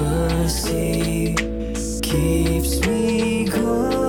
mercy keeps me going.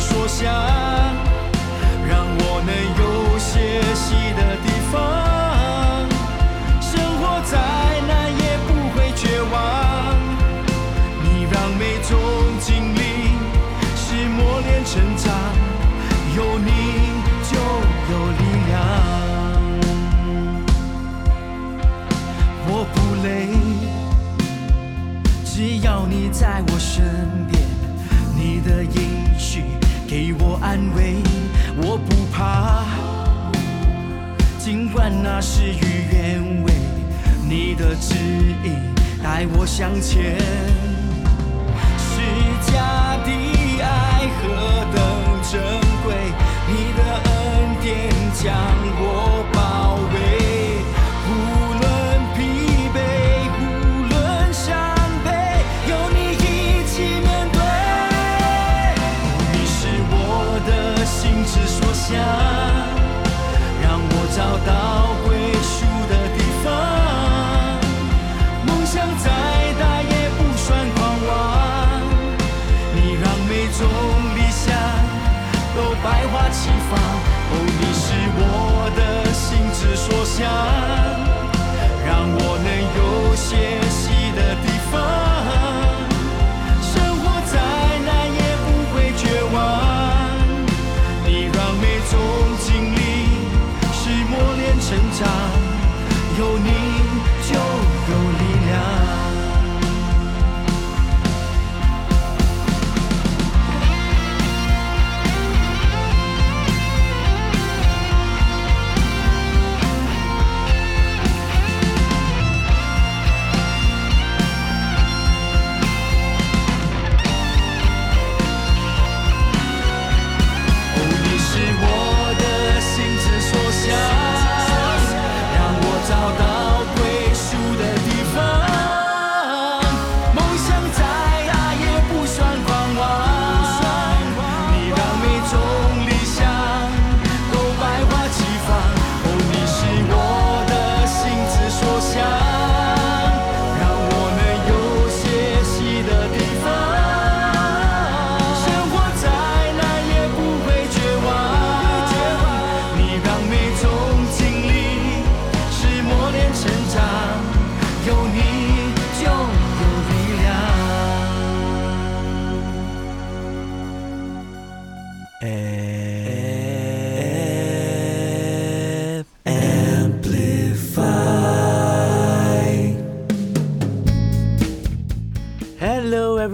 所想，让我能有些戏的。啊，尽管那事与愿违，你的指引带我向前。施家的爱何等珍贵，你的恩典将我之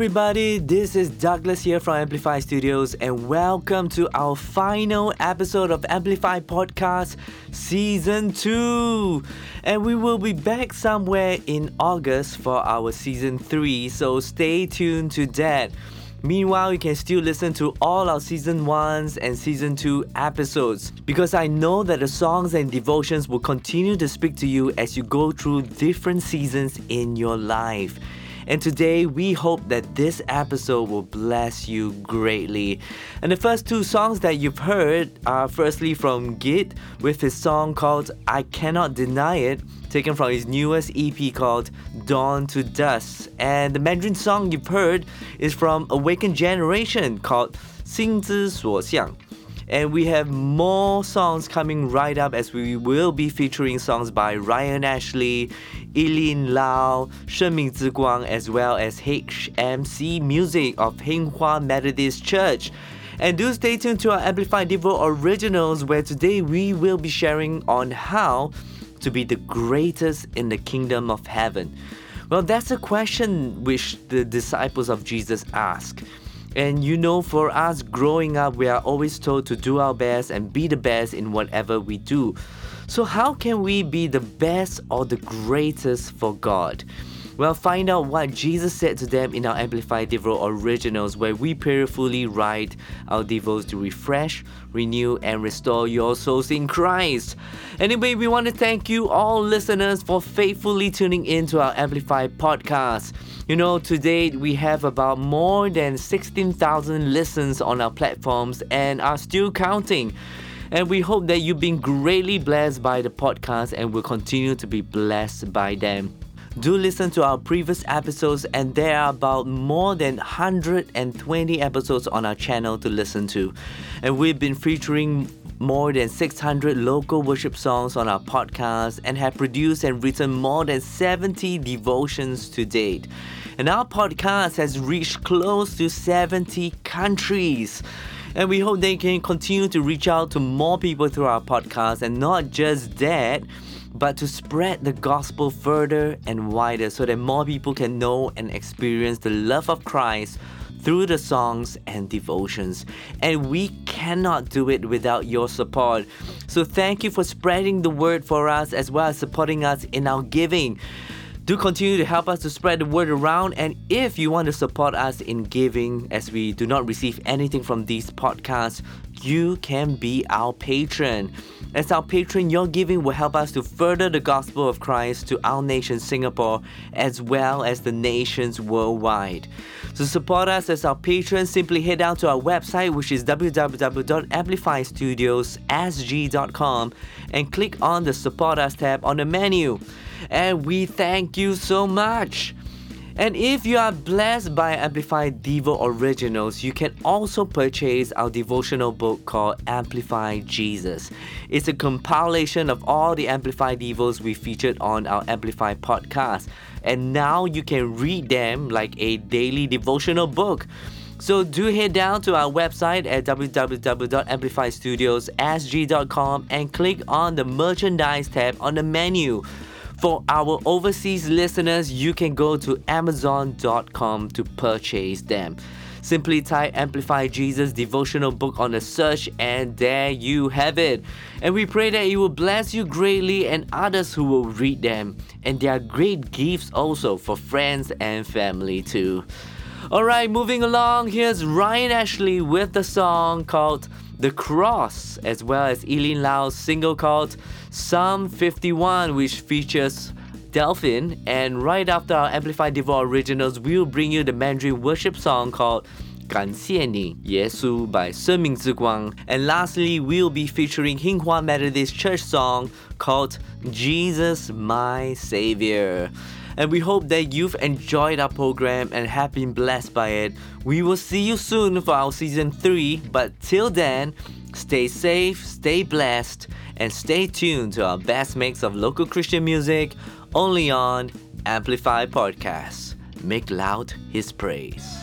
everybody. This is Douglas here from Amplify Studios, and welcome to our final episode of Amplify Podcast Season 2. And we will be back somewhere in August for our Season 3, so stay tuned to that. Meanwhile, you can still listen to all our season 1s and season 2 episodes because I know that the songs and devotions will continue to speak to you as you go through different seasons in your life. And today, we hope that this episode will bless you greatly. And the first two songs that you've heard are firstly from Git with his song called I Cannot Deny It, taken from his newest EP called Dawn to Dusk. And the Mandarin song you've heard is from Awakened Generation called 心之所向. And we have more songs coming right up as we will be featuring songs by Ryan Ashley, Eileen Lau, Shengming Zhiguang, as well as HMC Music of Hinghwa Methodist Church. And do stay tuned to our Amplified Devo Originals, where today we will be sharing on how to be the greatest in the kingdom of heaven. Well, that's a question which the disciples of Jesus ask. And you know, for us growing up, we are always told to do our best and be the best in whatever we do. So, how can we be the best or the greatest for God? Well, find out what Jesus said to them in our Amplified Devo originals, where we prayerfully write our devos to refresh, renew, and restore your souls in Christ. Anyway, we want to thank you, all listeners, for faithfully tuning in to our Amplified podcast. You know, today we have about more than 16,000 listens on our platforms and are still counting. And we hope that you've been greatly blessed by the podcast and will continue to be blessed by them. Do listen to our previous episodes, and there are about more than 120 episodes on our channel to listen to. And we've been featuring more than 600 local worship songs on our podcast and have produced and written more than 70 devotions to date. And our podcast has reached close to 70 countries. And we hope they can continue to reach out to more people through our podcast, and not just that, but to spread the gospel further and wider so that more people can know and experience the love of Christ through the songs and devotions. And we cannot do it without your support. So thank you for spreading the word for us as well as supporting us in our giving. Do continue to help us to spread the word around. And if you want to support us in giving, as we do not receive anything from these podcasts, you can be our patron. As our patron, your giving will help us to further the gospel of Christ to our nation, Singapore, as well as the nations worldwide. To support us as our patron, simply head out to our website, which is www.amplifystudiosSG.com, and click on the Support Us tab on the menu. And we thank you so much. And if you are blessed by Amplify Devo Originals, you can also purchase our devotional book called Amplify Jesus. It's a compilation of all the Amplify Devos we featured on our Amplify podcast. And now you can read them like a daily devotional book. So do head down to our website at www.amplifystudiosSG.com and click on the merchandise tab on the menu. For our overseas listeners, you can go to Amazon.com to purchase them. Simply type Amplify Jesus devotional book on the search, and there you have it. And we pray that it will bless you greatly and others who will read them. And they are great gifts also for friends and family too. Alright, moving along, here's Ryan Ashley with the song called the Cross, as well as Eileen Lau's single called Psalm 51, which features Delphin. And right after our Amplified Devo originals, we'll bring you the Mandarin worship song called Gan Ni Yesu by 生命之光. And lastly, we'll be featuring Hinghwa Methodist Church song called Jesus My Savior. And we hope that you've enjoyed our program and have been blessed by it. We will see you soon for our season 3, but till then, stay safe, stay blessed, and stay tuned to our best mix of local Christian music only on Amplify Podcasts. Make loud his praise.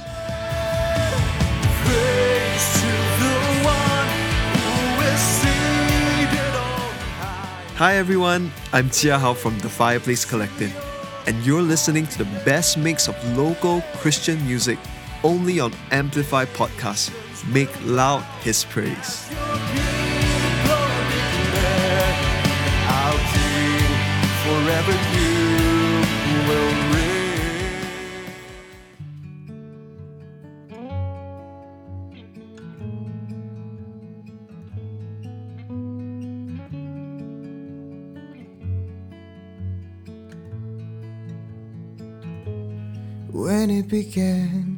Praise to the one who is seated on high. Hi everyone, I'm Tia Hao from the Fireplace Collective, and you're listening to the best mix of local Christian music only on Amplify Podcast. Make loud his praise. Forever it began,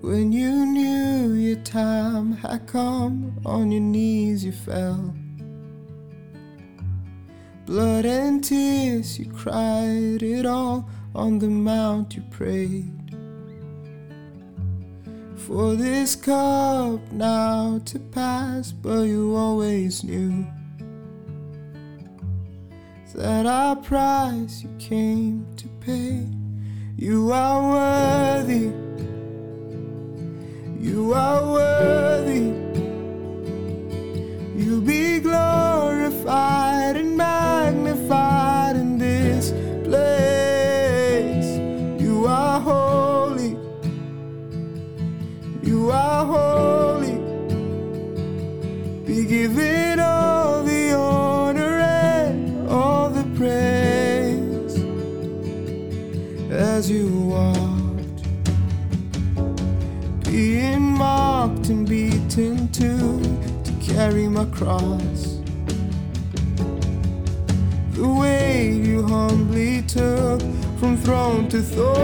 when you knew your time had come, on your knees you fell. Blood and tears, you cried it all on the mount you prayed. For this cup now to pass, but you always knew that our price you came to pay. You are worthy. You are worthy. You be glorified and magnified in this place. You are holy. You are holy. Be given as you walked, being mocked and beaten too to carry my cross. The way you humbly took from throne to thorns.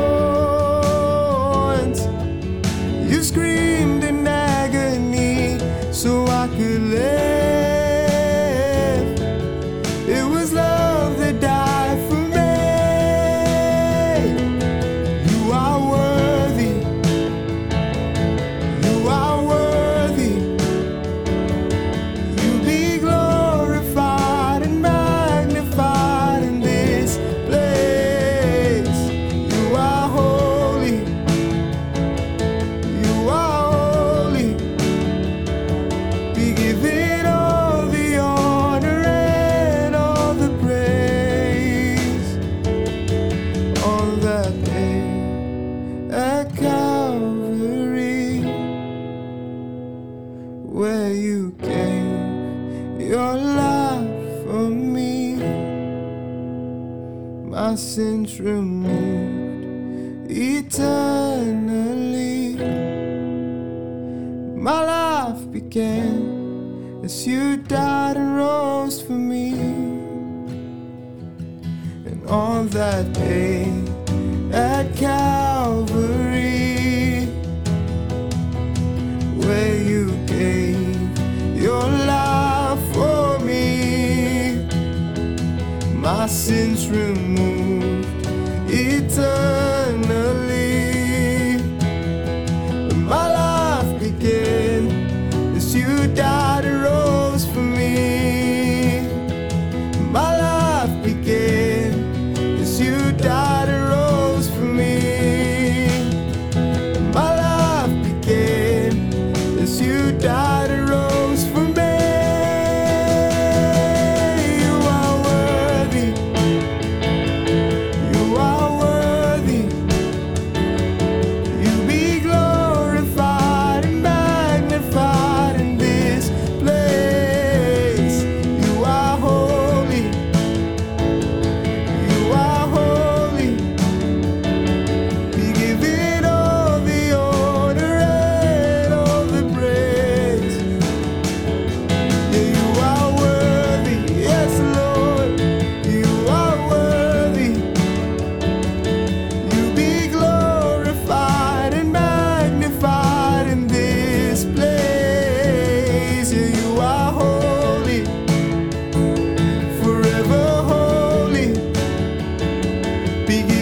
You screamed in agony so I could live. that paid at Calvary, where you gave your life for me, my sins removed, eternal. big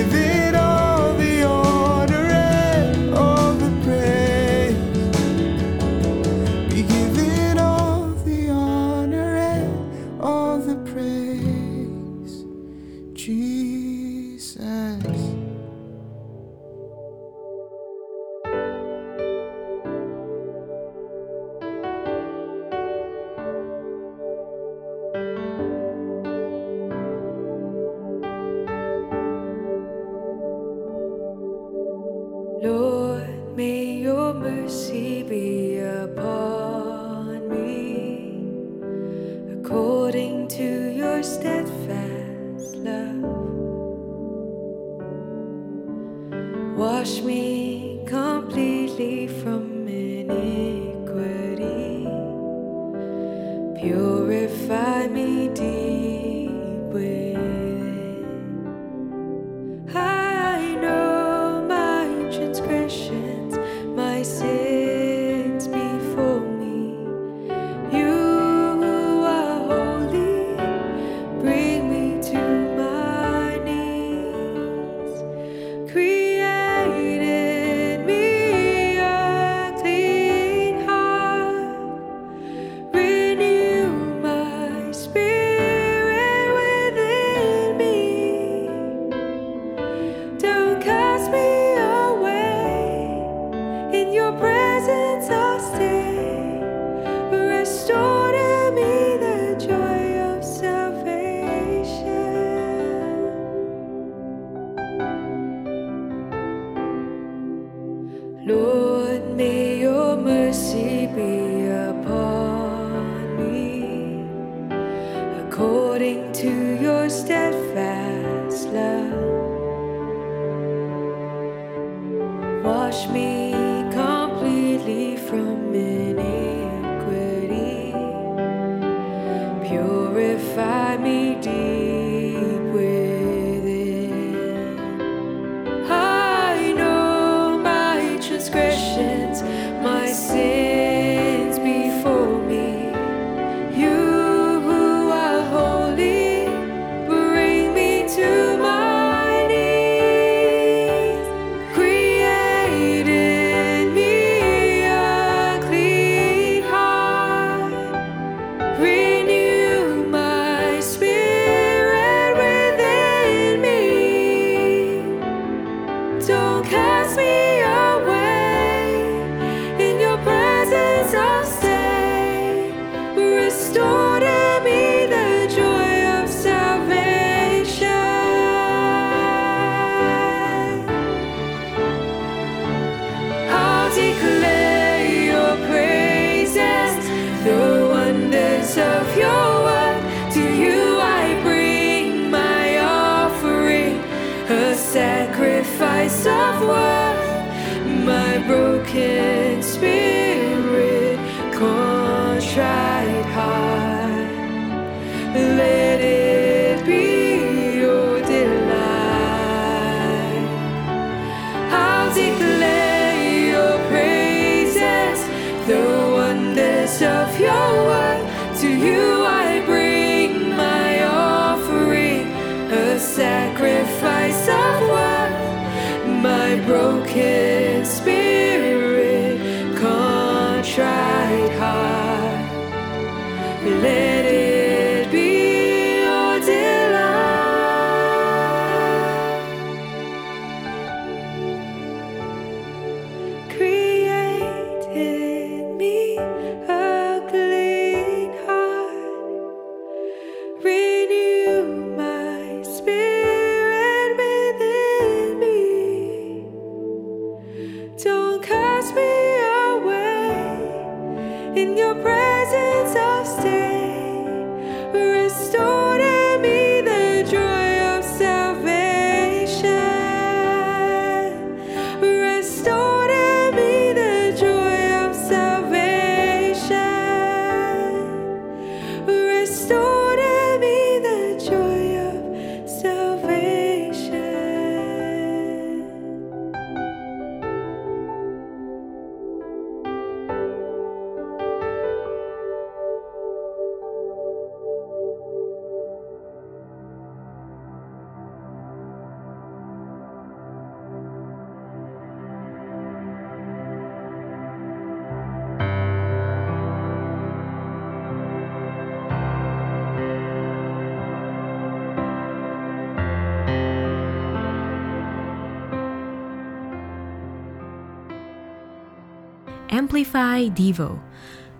Amplify Devo.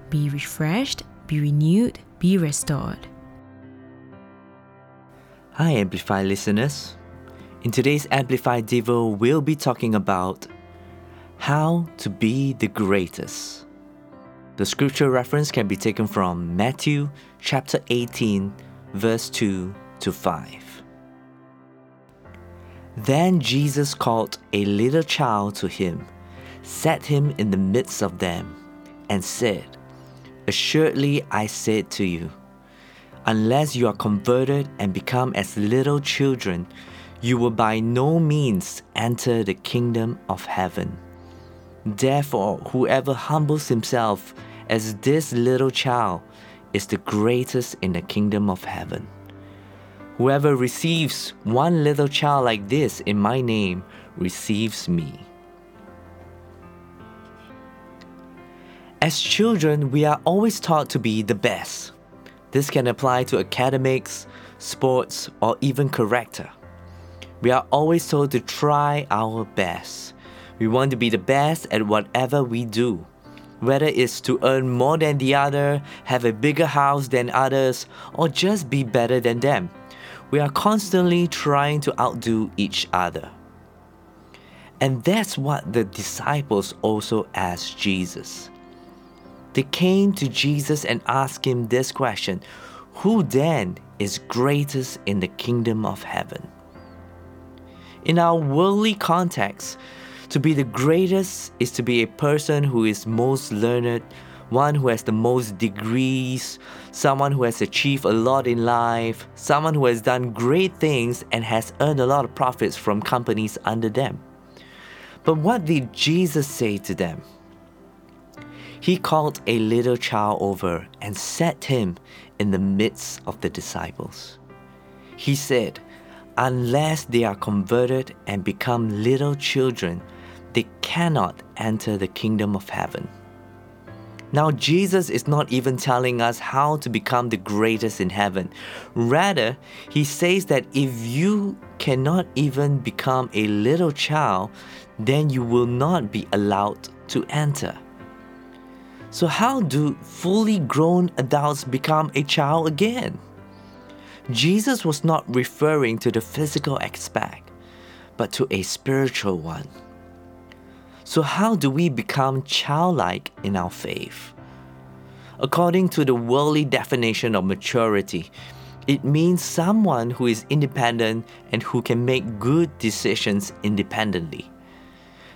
Be refreshed, be renewed, be restored. Hi, Amplify listeners. In today's Amplify Devo, we'll be talking about how to be the greatest. The scripture reference can be taken from Matthew chapter 18, verse 2 to 5. Then Jesus called a little child to him, set him in the midst of them, and said, Assuredly I said to you, unless you are converted and become as little children, you will by no means enter the kingdom of heaven. Therefore, whoever humbles himself as this little child is the greatest in the kingdom of heaven. Whoever receives one little child like this in my name receives me. As children, we are always taught to be the best. This can apply to academics, sports, or even character. We are always told to try our best. We want to be the best at whatever we do. Whether it's to earn more than the other, have a bigger house than others, or just be better than them, we are constantly trying to outdo each other. And that's what the disciples also asked Jesus. They came to Jesus and asked him this question Who then is greatest in the kingdom of heaven? In our worldly context, to be the greatest is to be a person who is most learned, one who has the most degrees, someone who has achieved a lot in life, someone who has done great things and has earned a lot of profits from companies under them. But what did Jesus say to them? He called a little child over and set him in the midst of the disciples. He said, Unless they are converted and become little children, they cannot enter the kingdom of heaven. Now, Jesus is not even telling us how to become the greatest in heaven. Rather, he says that if you cannot even become a little child, then you will not be allowed to enter. So, how do fully grown adults become a child again? Jesus was not referring to the physical aspect, but to a spiritual one. So, how do we become childlike in our faith? According to the worldly definition of maturity, it means someone who is independent and who can make good decisions independently.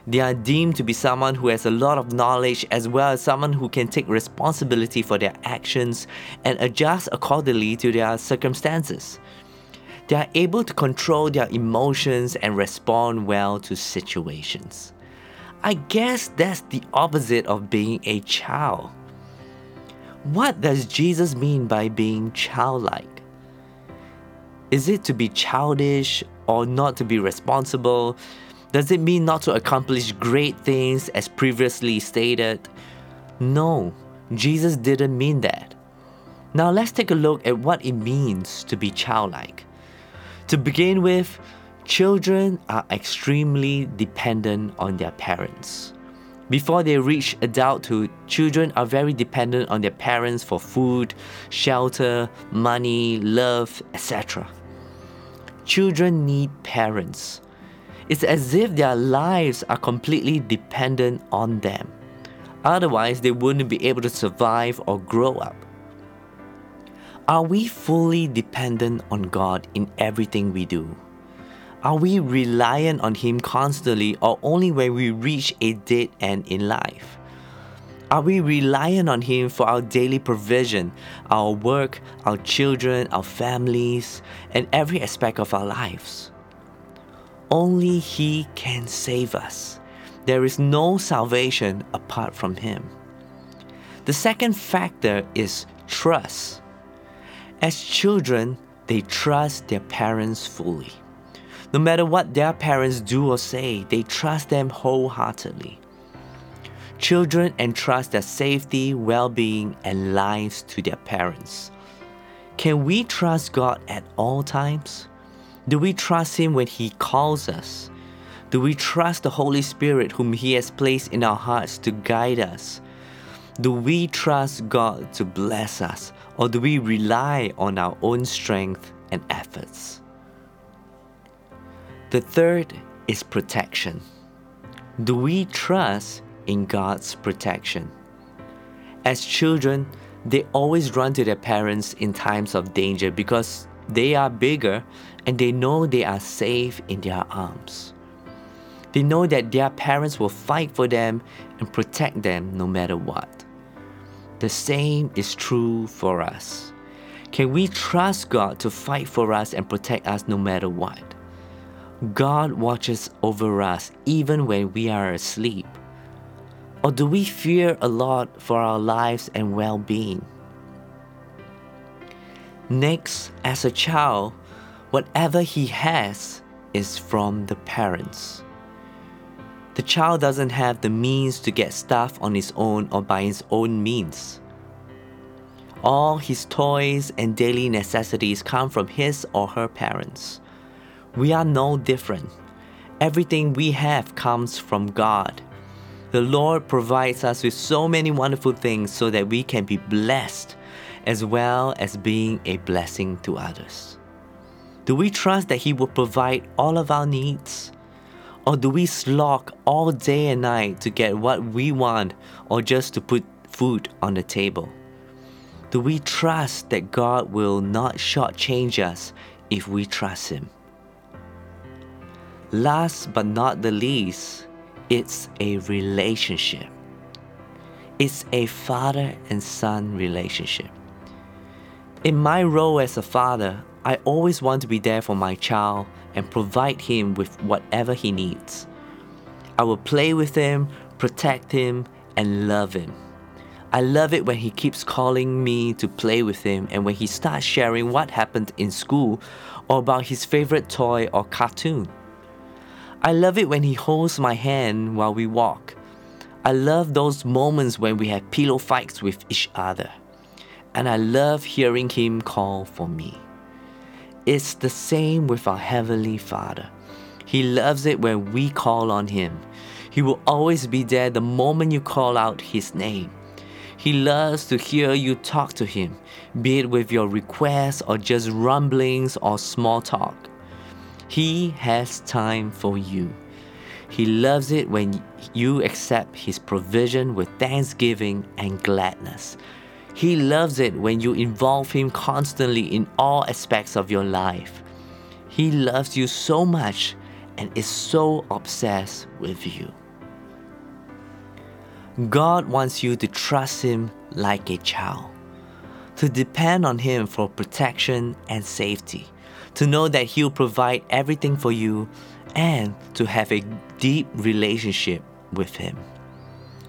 They are deemed to be someone who has a lot of knowledge as well as someone who can take responsibility for their actions and adjust accordingly to their circumstances. They are able to control their emotions and respond well to situations. I guess that's the opposite of being a child. What does Jesus mean by being childlike? Is it to be childish or not to be responsible? Does it mean not to accomplish great things as previously stated? No, Jesus didn't mean that. Now let's take a look at what it means to be childlike. To begin with, children are extremely dependent on their parents. Before they reach adulthood, children are very dependent on their parents for food, shelter, money, love, etc. Children need parents. It's as if their lives are completely dependent on them. Otherwise, they wouldn't be able to survive or grow up. Are we fully dependent on God in everything we do? Are we reliant on Him constantly or only when we reach a dead end in life? Are we reliant on Him for our daily provision, our work, our children, our families, and every aspect of our lives? Only He can save us. There is no salvation apart from Him. The second factor is trust. As children, they trust their parents fully. No matter what their parents do or say, they trust them wholeheartedly. Children entrust their safety, well being, and lives to their parents. Can we trust God at all times? Do we trust Him when He calls us? Do we trust the Holy Spirit whom He has placed in our hearts to guide us? Do we trust God to bless us, or do we rely on our own strength and efforts? The third is protection. Do we trust in God's protection? As children, they always run to their parents in times of danger because they are bigger and they know they are safe in their arms. They know that their parents will fight for them and protect them no matter what. The same is true for us. Can we trust God to fight for us and protect us no matter what? God watches over us even when we are asleep. Or do we fear a lot for our lives and well being? Next, as a child, whatever he has is from the parents. The child doesn't have the means to get stuff on his own or by his own means. All his toys and daily necessities come from his or her parents. We are no different. Everything we have comes from God. The Lord provides us with so many wonderful things so that we can be blessed as well as being a blessing to others. Do we trust that He will provide all of our needs? Or do we slog all day and night to get what we want or just to put food on the table? Do we trust that God will not shortchange us if we trust Him? Last but not the least, it's a relationship. It's a father and son relationship. In my role as a father, I always want to be there for my child and provide him with whatever he needs. I will play with him, protect him, and love him. I love it when he keeps calling me to play with him and when he starts sharing what happened in school or about his favorite toy or cartoon. I love it when he holds my hand while we walk. I love those moments when we have pillow fights with each other. And I love hearing him call for me. It's the same with our Heavenly Father. He loves it when we call on Him. He will always be there the moment you call out His name. He loves to hear you talk to Him, be it with your requests or just rumblings or small talk. He has time for you. He loves it when you accept His provision with thanksgiving and gladness. He loves it when you involve Him constantly in all aspects of your life. He loves you so much and is so obsessed with you. God wants you to trust Him like a child, to depend on Him for protection and safety, to know that He'll provide everything for you, and to have a deep relationship with Him.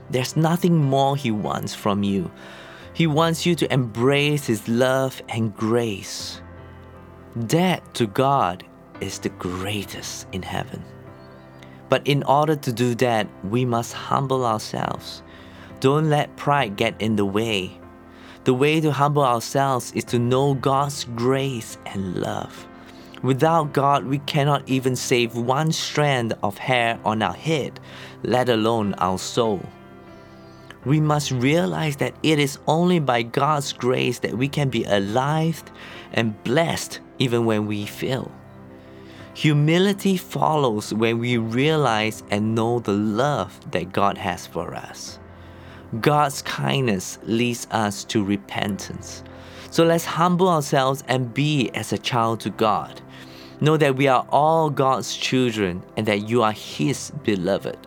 There's nothing more He wants from you. He wants you to embrace His love and grace. That to God is the greatest in heaven. But in order to do that, we must humble ourselves. Don't let pride get in the way. The way to humble ourselves is to know God's grace and love. Without God, we cannot even save one strand of hair on our head, let alone our soul. We must realize that it is only by God's grace that we can be alive and blessed even when we fail. Humility follows when we realize and know the love that God has for us. God's kindness leads us to repentance. So let's humble ourselves and be as a child to God. Know that we are all God's children and that you are His beloved.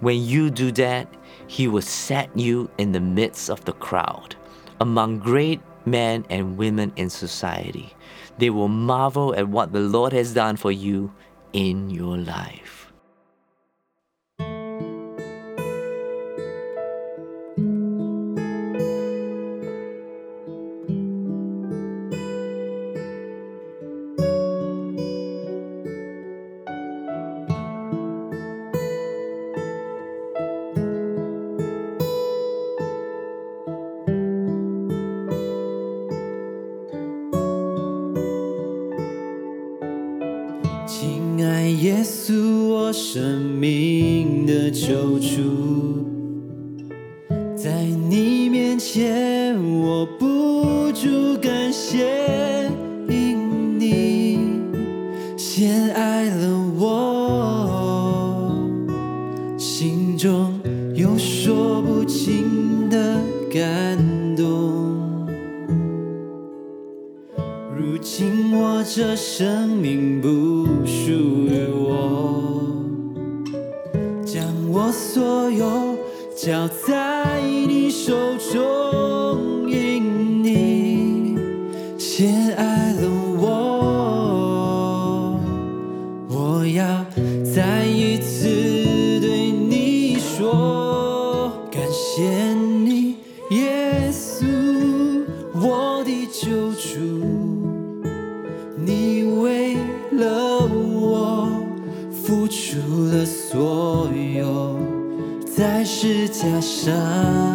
When you do that, He will set you in the midst of the crowd, among great men and women in society. They will marvel at what the Lord has done for you in your life. 我这生命不属于我，将我所有交在十架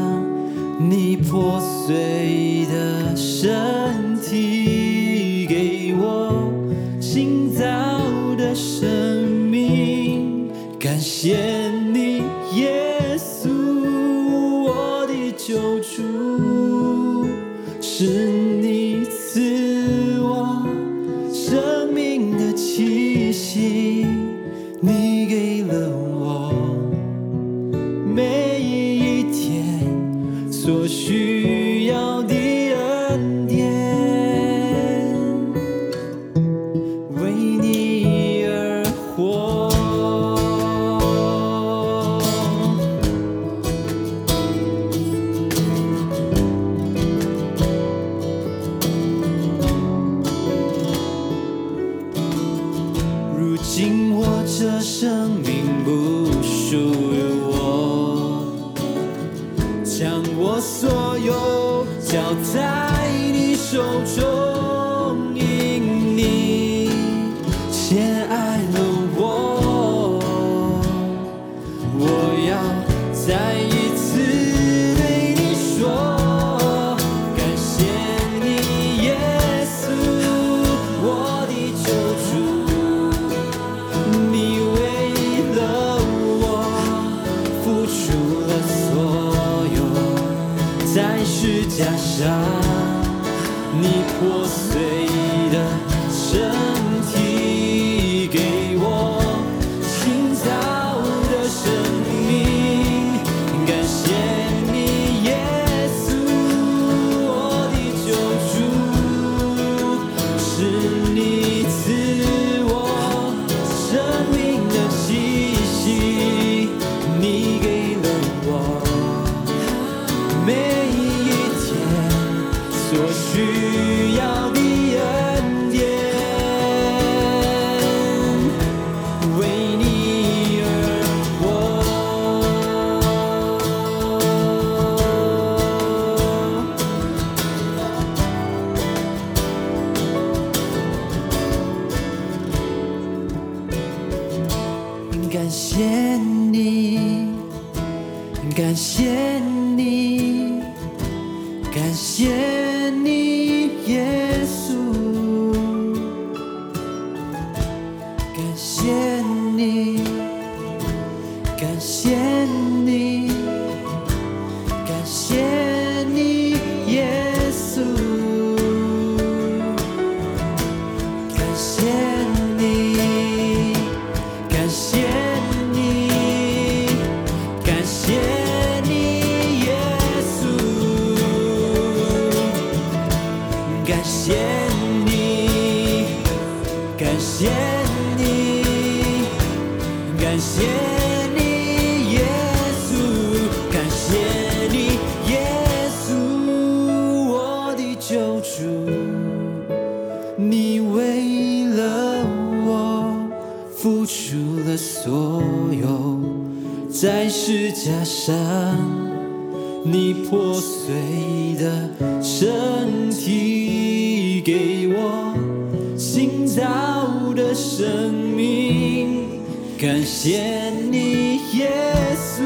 生命。感谢你，耶稣，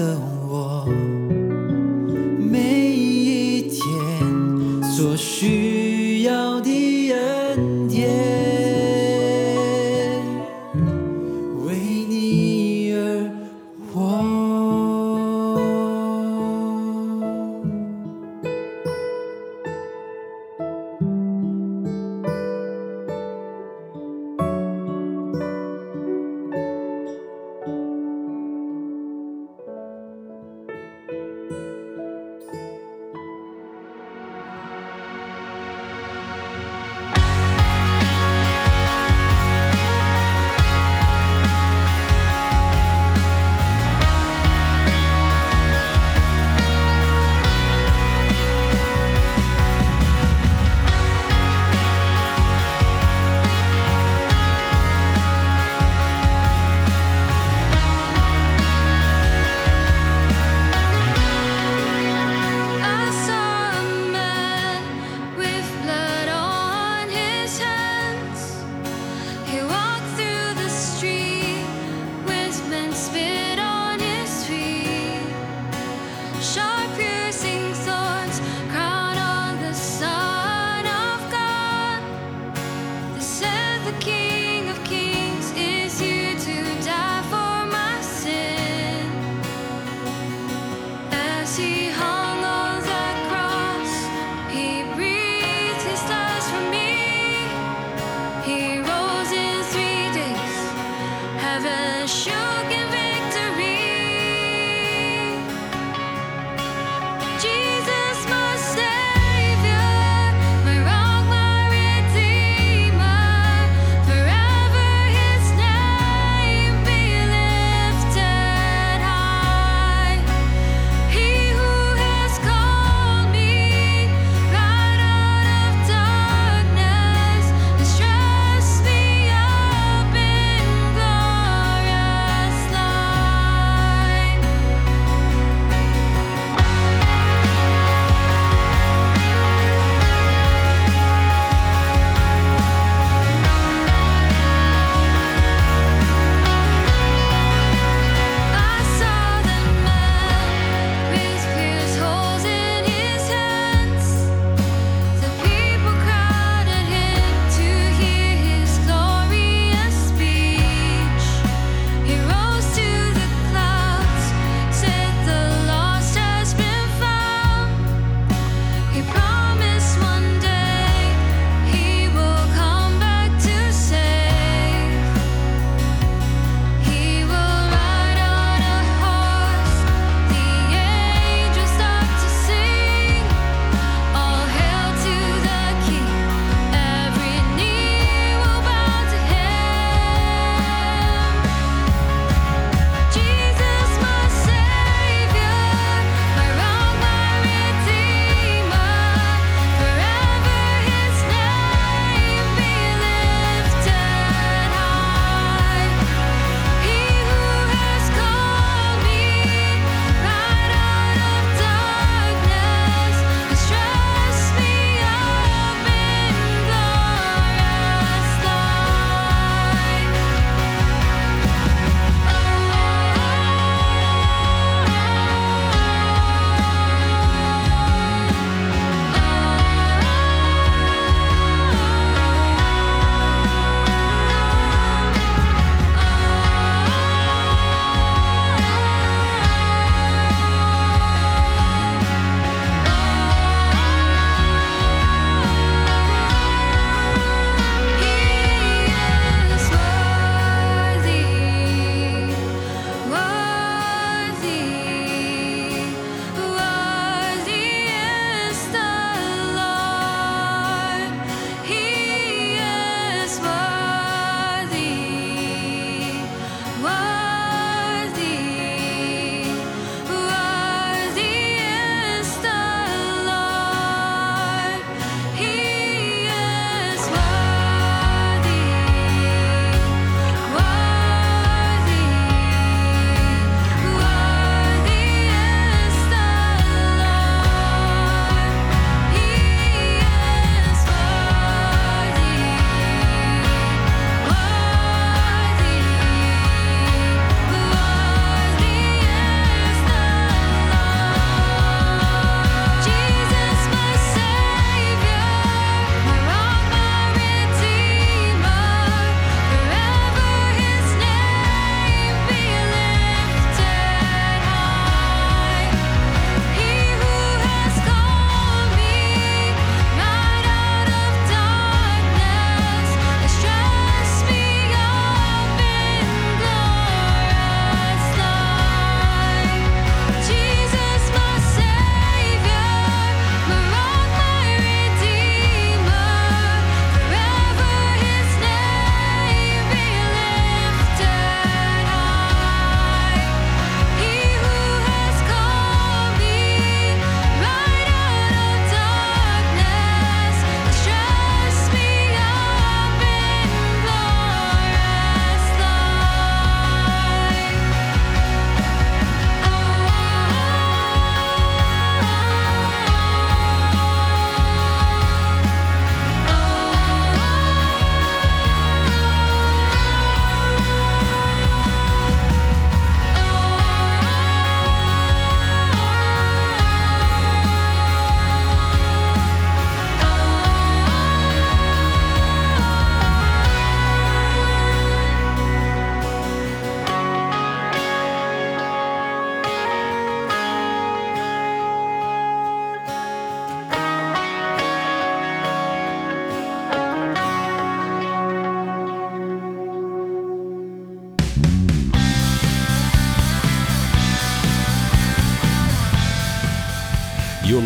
你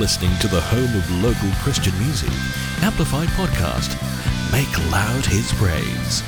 listening to the home of local Christian music, Amplified Podcast. Make loud his praise.